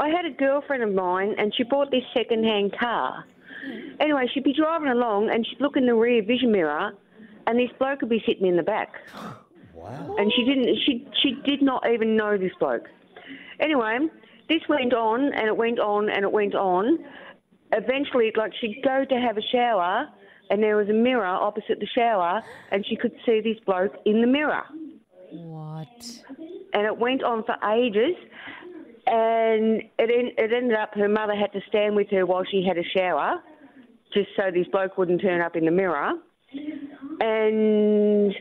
I had a girlfriend of mine, and she bought this second-hand car. Anyway, she'd be driving along, and she'd look in the rear vision mirror, and this bloke would be sitting in the back. Wow. and she didn't she she did not even know this bloke anyway this went on and it went on and it went on eventually like she'd go to have a shower and there was a mirror opposite the shower and she could see this bloke in the mirror What? and it went on for ages and it, en- it ended up her mother had to stand with her while she had a shower just so this bloke wouldn't turn up in the mirror and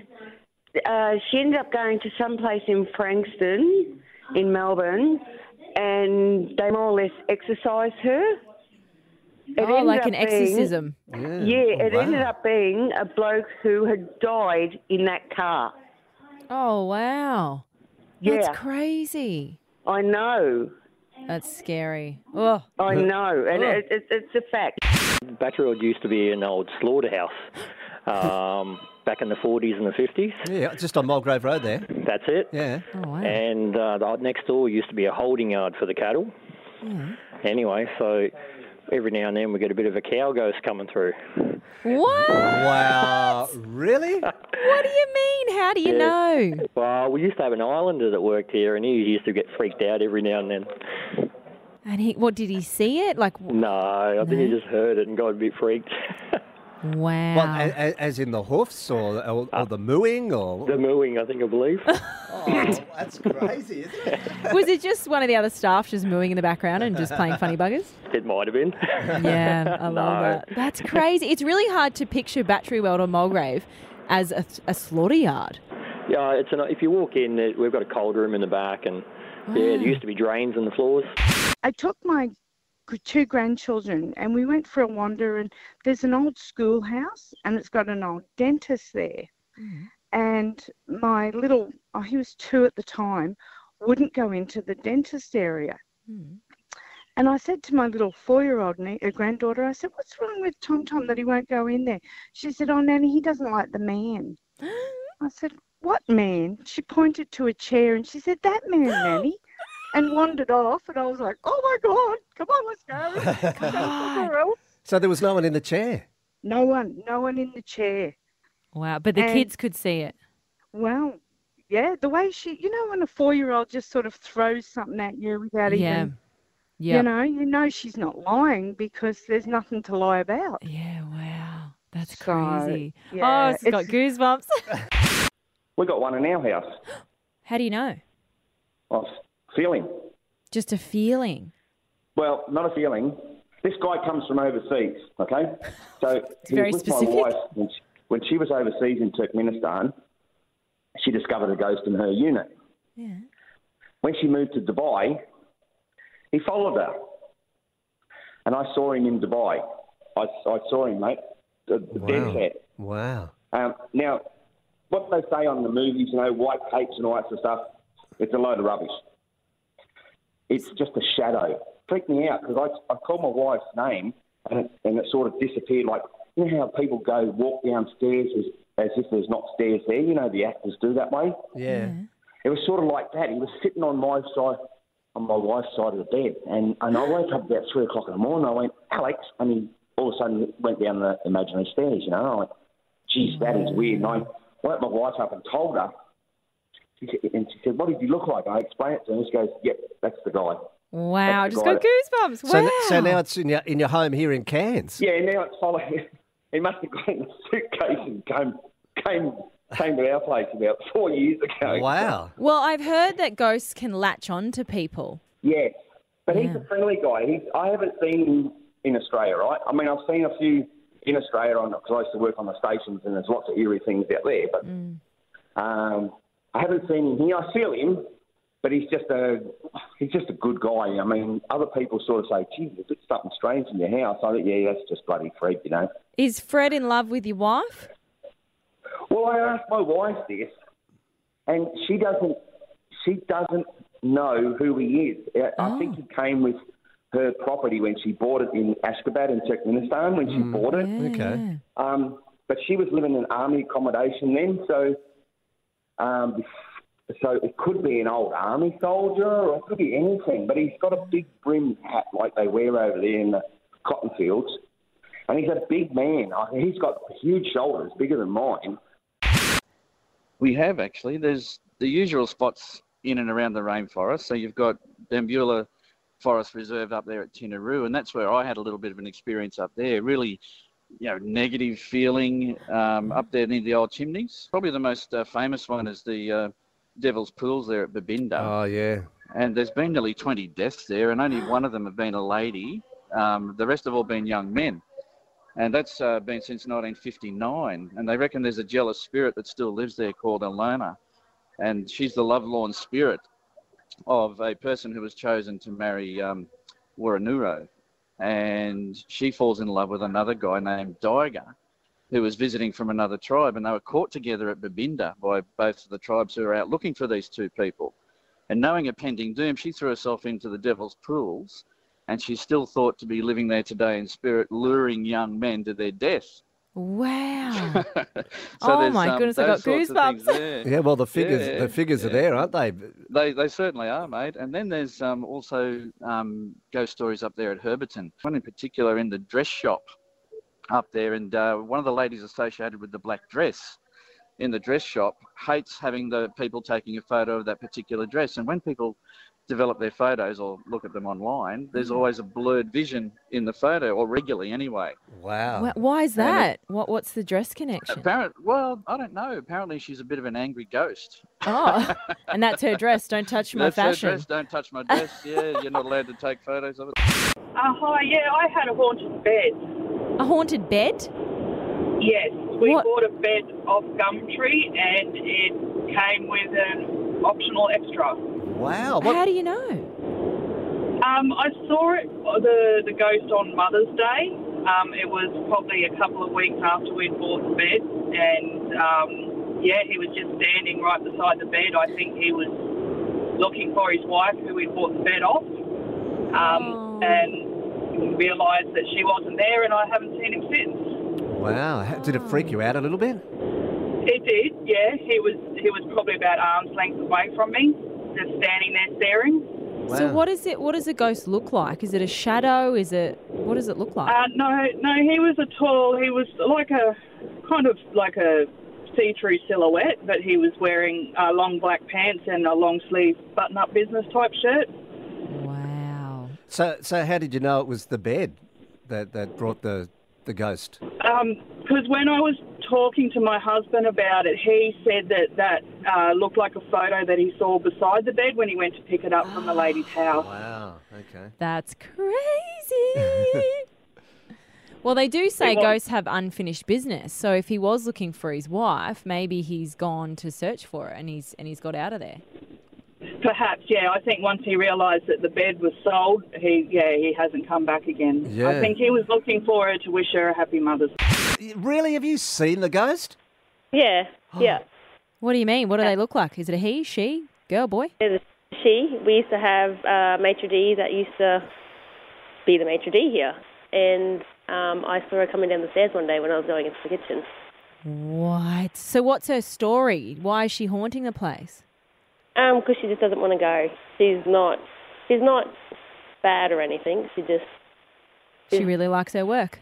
uh, she ended up going to some place in Frankston in Melbourne and they more or less exorcised her. It oh, like an up being- exorcism. Yeah, yeah, Oh, it wow. ended up being a bloke who had died in that car. Oh, wow. That's Yeah. crazy. I know. That's scary. Oh, I know, and Ugh. it, it, it's a fact. Batchfield used to be an old slaughterhouse um, back in the 40s and the 50s. Yeah, just on Mulgrave Road there. That's it. Yeah. oh wow. And uh, the next door used to be a holding yard for the cattle. Anyway, so every now and then we get a bit of a cow ghost coming through. What? Wow. really? What do you mean? How do you know? Well, we used to have an islander that worked here, and he used to get freaked out every now and then. And he, what did he see it? Like, No, I think he just heard it and got a bit freaked. wow. What, a, a, as in the hoofs or, or, or the mooing or? the mooing, I think, I believe. Oh, that's crazy, isn't it? Was it just one of the other staff just mooing in the background and just playing funny buggers? it might have been. Yeah, I love No. that. That's crazy. It's really hard to picture Battery World or Mulgrave as a, a slaughter yard. yeah, it's an, if you walk in, uh, we've got a cold room in the back, and yeah, there used to be drains in the floors. I took my g- two grandchildren and we went for a wander and there's an old schoolhouse and it's got an old dentist there. And my little, oh, he was two at the time, wouldn't go into the dentist area. And I said to my little four-year-old nie- uh, granddaughter, I said, "What's wrong with Tom Tom that he won't go in there?" She said, "Oh, Nanny, he doesn't like the man." I said, "What man?" She pointed to a chair and she said, "That man, Nanny," and wandered off. And I was like, "Oh my God, come on, let's go." Go somewhere else. So there was no one in the chair. No one, no one in the chair. Wow. But the And- kids could see it. Well, yeah, the way she, you know, when a four-year-old just sort of throws something at you without Yeah. even, Yeah. you know, you know she's not lying because there's nothing to lie about. Yeah, wow. That's So, crazy. yeah, oh, it's got goosebumps. We got one in our house. How do you know? I was feeling. Just a feeling. Well, not a feeling. This guy comes from overseas, okay? So he very was with specific. my wife when she, when she was overseas in Turkmenistan. She discovered a ghost in her unit. Yeah. When she moved to Dubai, he followed her, and I saw him in Dubai. I, I saw him, mate. The, the dead Wow. cat. Wow. Um, now, what they say on the movies, you know, white capes and all that sort of stuff, it's a load of rubbish. It's just a shadow. Freaked me out because I, I called my wife's name and it, and it sort of disappeared. Like, you know how people go walk downstairs as, as if there's not stairs there? You know, the actors do that way. Yeah. It was sort of like that. He was sitting on my side, on my wife's side of the bed, and, and I woke up about three o'clock in the morning. I went, Alex, and he all of a sudden went down the imaginary stairs. You know, I went, geez, that is weird. And I woke my wife up and told her. She said, and she said, what did you look like? I explained it to her, and she goes, yep, that's the guy. Wow. That's Just the got goosebumps. So, wow. n- so now it's in your, in your home here in Cairns. Yeah, now it's following. He must have got in a suitcase and came came came to our place about four years ago. Wow. Well, I've heard that ghosts can latch on to people. Yes, but he's a friendly guy. He's, I haven't seen him in Australia, right? I mean, I've seen a few in Australia because I used to work on the stations, and there's lots of eerie things out there. But um, I haven't seen him here. I feel him, but he's just a he's just a good guy. I mean, other people sort of say, "Gee, there's something strange in your house." I think, yeah, that's just bloody Fred, you know. Is Fred in love with your wife? Well, I asked my wife this, and she doesn't. She doesn't know who he is. I I think he came with her property when she bought it in Ashgabat in Turkmenistan when she bought it. Okay. Um, but she was living in army accommodation then, so um, So it could be an old army soldier, or it could be anything. But he's got a big brim hat like they wear over there in the cotton fields, and he's a big man. He's got huge shoulders, bigger than mine. We have actually. There's the usual spots in and around the rainforest. So you've got Danbulla Forest Reserve up there at Tinaroo, and that's where I had a little bit of an experience up there. Really, you know, negative feeling um, up there near the old chimneys. Probably the most uh, famous one is the uh, Devil's Pools there at Babinda. Oh, yeah. And there's been nearly 20 deaths there, and only one of them have been a lady. Um, the rest have all been young men. And that's uh, been since 1959. And they reckon there's a jealous spirit that still lives there called Oolana. And she's the lovelorn spirit of a person who was chosen to marry um, Waroonoo. And she falls in love with another guy named Dyga, who was visiting from another tribe. And they were caught together at Babinda by both of the tribes who were out looking for these two people. And knowing a pending doom, she threw herself into the devil's pools and she's still thought to be living there today in spirit, luring young men to their death. Wow. So Oh my um, goodness, I those got goosebumps. Yeah, well, the figures Yeah, the figures are there, aren't they? They they certainly are, mate. And then there's um, also um, ghost stories up there at Herberton. One in particular in the dress shop up there, and uh, one of the ladies associated with the black dress in the dress shop hates having the people taking a photo of that particular dress. And when people develop their photos or look at them online, there's Mm. always a blurred vision in the photo, or regularly anyway. Wow. Wh- Why is And it- that? What What's the dress connection? Apparent, well, I don't know. Apparently, she's a bit of an angry ghost. Oh, and that's her dress. Don't touch my That's her dress. Don't touch my dress. Yeah, you're not allowed to take photos of it. Uh, hi, yeah, I had a haunted bed. A haunted bed? Yes, we What? bought a bed off Gumtree and it came with an optional extra. Wow. What, How do you know? Um, I saw it, the, the ghost on Mother's Day. Um, it was probably a couple of weeks after we'd bought the bed and um, yeah, he was just standing right beside the bed. I think he was looking for his wife who we'd bought the bed off um, Oh. and realised that she wasn't there and I haven't seen him since. wow. How- Did it freak you out a little bit? It did, yeah. He was he was probably about arm's length away from me, just standing there staring. So what is it? What does a ghost look like? Is it a shadow? Is it? What does it look like? Uh, no, no, he was a tall. He was like a kind of like a see-through silhouette, but he was wearing uh, long black pants and a long sleeve button-up business type shirt. wow. So, so how did you know it was the bed that, that brought the, the ghost? Because when I was talking to my husband about it, he said that that uh, looked like a photo that he saw beside the bed when he went to pick it up from the lady's house. Wow. Okay. That's crazy. well, they do say was- ghosts have unfinished business. So if he was looking for his wife, maybe he's gone to search for it and he's and he's got out of there. Perhaps, yeah. I think once he realised that the bed was sold, he yeah he hasn't come back again. Yeah. I think he was looking for her to wish her a happy Mother's. Really? Have you seen the ghost? Yeah, yeah. What do you mean? What do they look like? Is it a he, she, girl, boy? It's was she. We used to have uh, maitre d that used to be the maitre d here, and um, I saw her coming down the stairs one day when I was going into the kitchen. What? So what's her story? Why is she haunting the place? Um, because she just doesn't want to go. She's not. She's not bad or anything. She just. She really likes her work.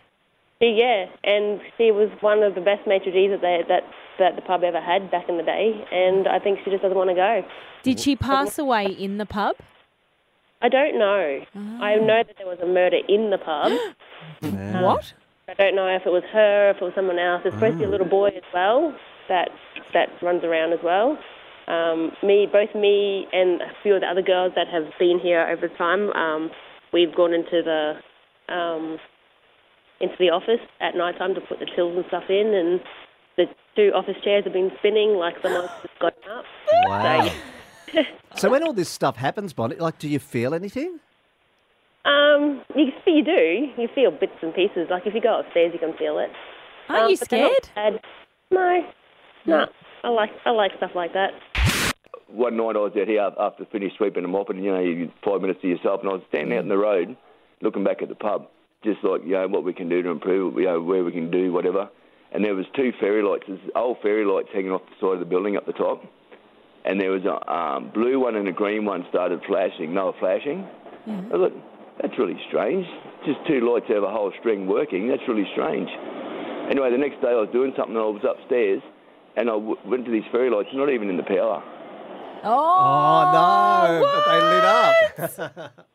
She, yeah, and she was one of the best maitre d's that they, that that the pub ever had back in the day, and I think she just doesn't want to go. Did she pass away in the pub? I don't know. I know that there was a murder in the pub. What? I don't know if it was her, if it was someone else. There's supposed to be a little boy as well that that runs around as well. Um, me, both me and a few of the other girls that have been here over time, um, we've gone into the um, into the office at night time to put the tills and stuff in, and the two office chairs have been spinning like someone's just gotten up. Wow. so when all this stuff happens, Bonnie, like, do you feel anything? Um, you, you do. You feel bits and pieces. Like if you go upstairs, you can feel it. Aren't Um, you but they're not scared? bad. No, no. I like I like stuff like that one night I was out here after finished sweeping them off, and you know, five minutes to yourself, and I was standing out in the road, looking back at the pub, just like you know what we can do to improve, you know where we can do whatever. And there was two fairy lights, there's old fairy lights hanging off the side of the building up the top, and there was a um, blue one and a green one started flashing. No flashing. I thought, that's really strange. Just two lights have a whole string working. That's really strange. Anyway, the next day I was doing something. I was upstairs, and I w- went to these fairy lights, not even in the power. Oh, oh no, what? but they lit up.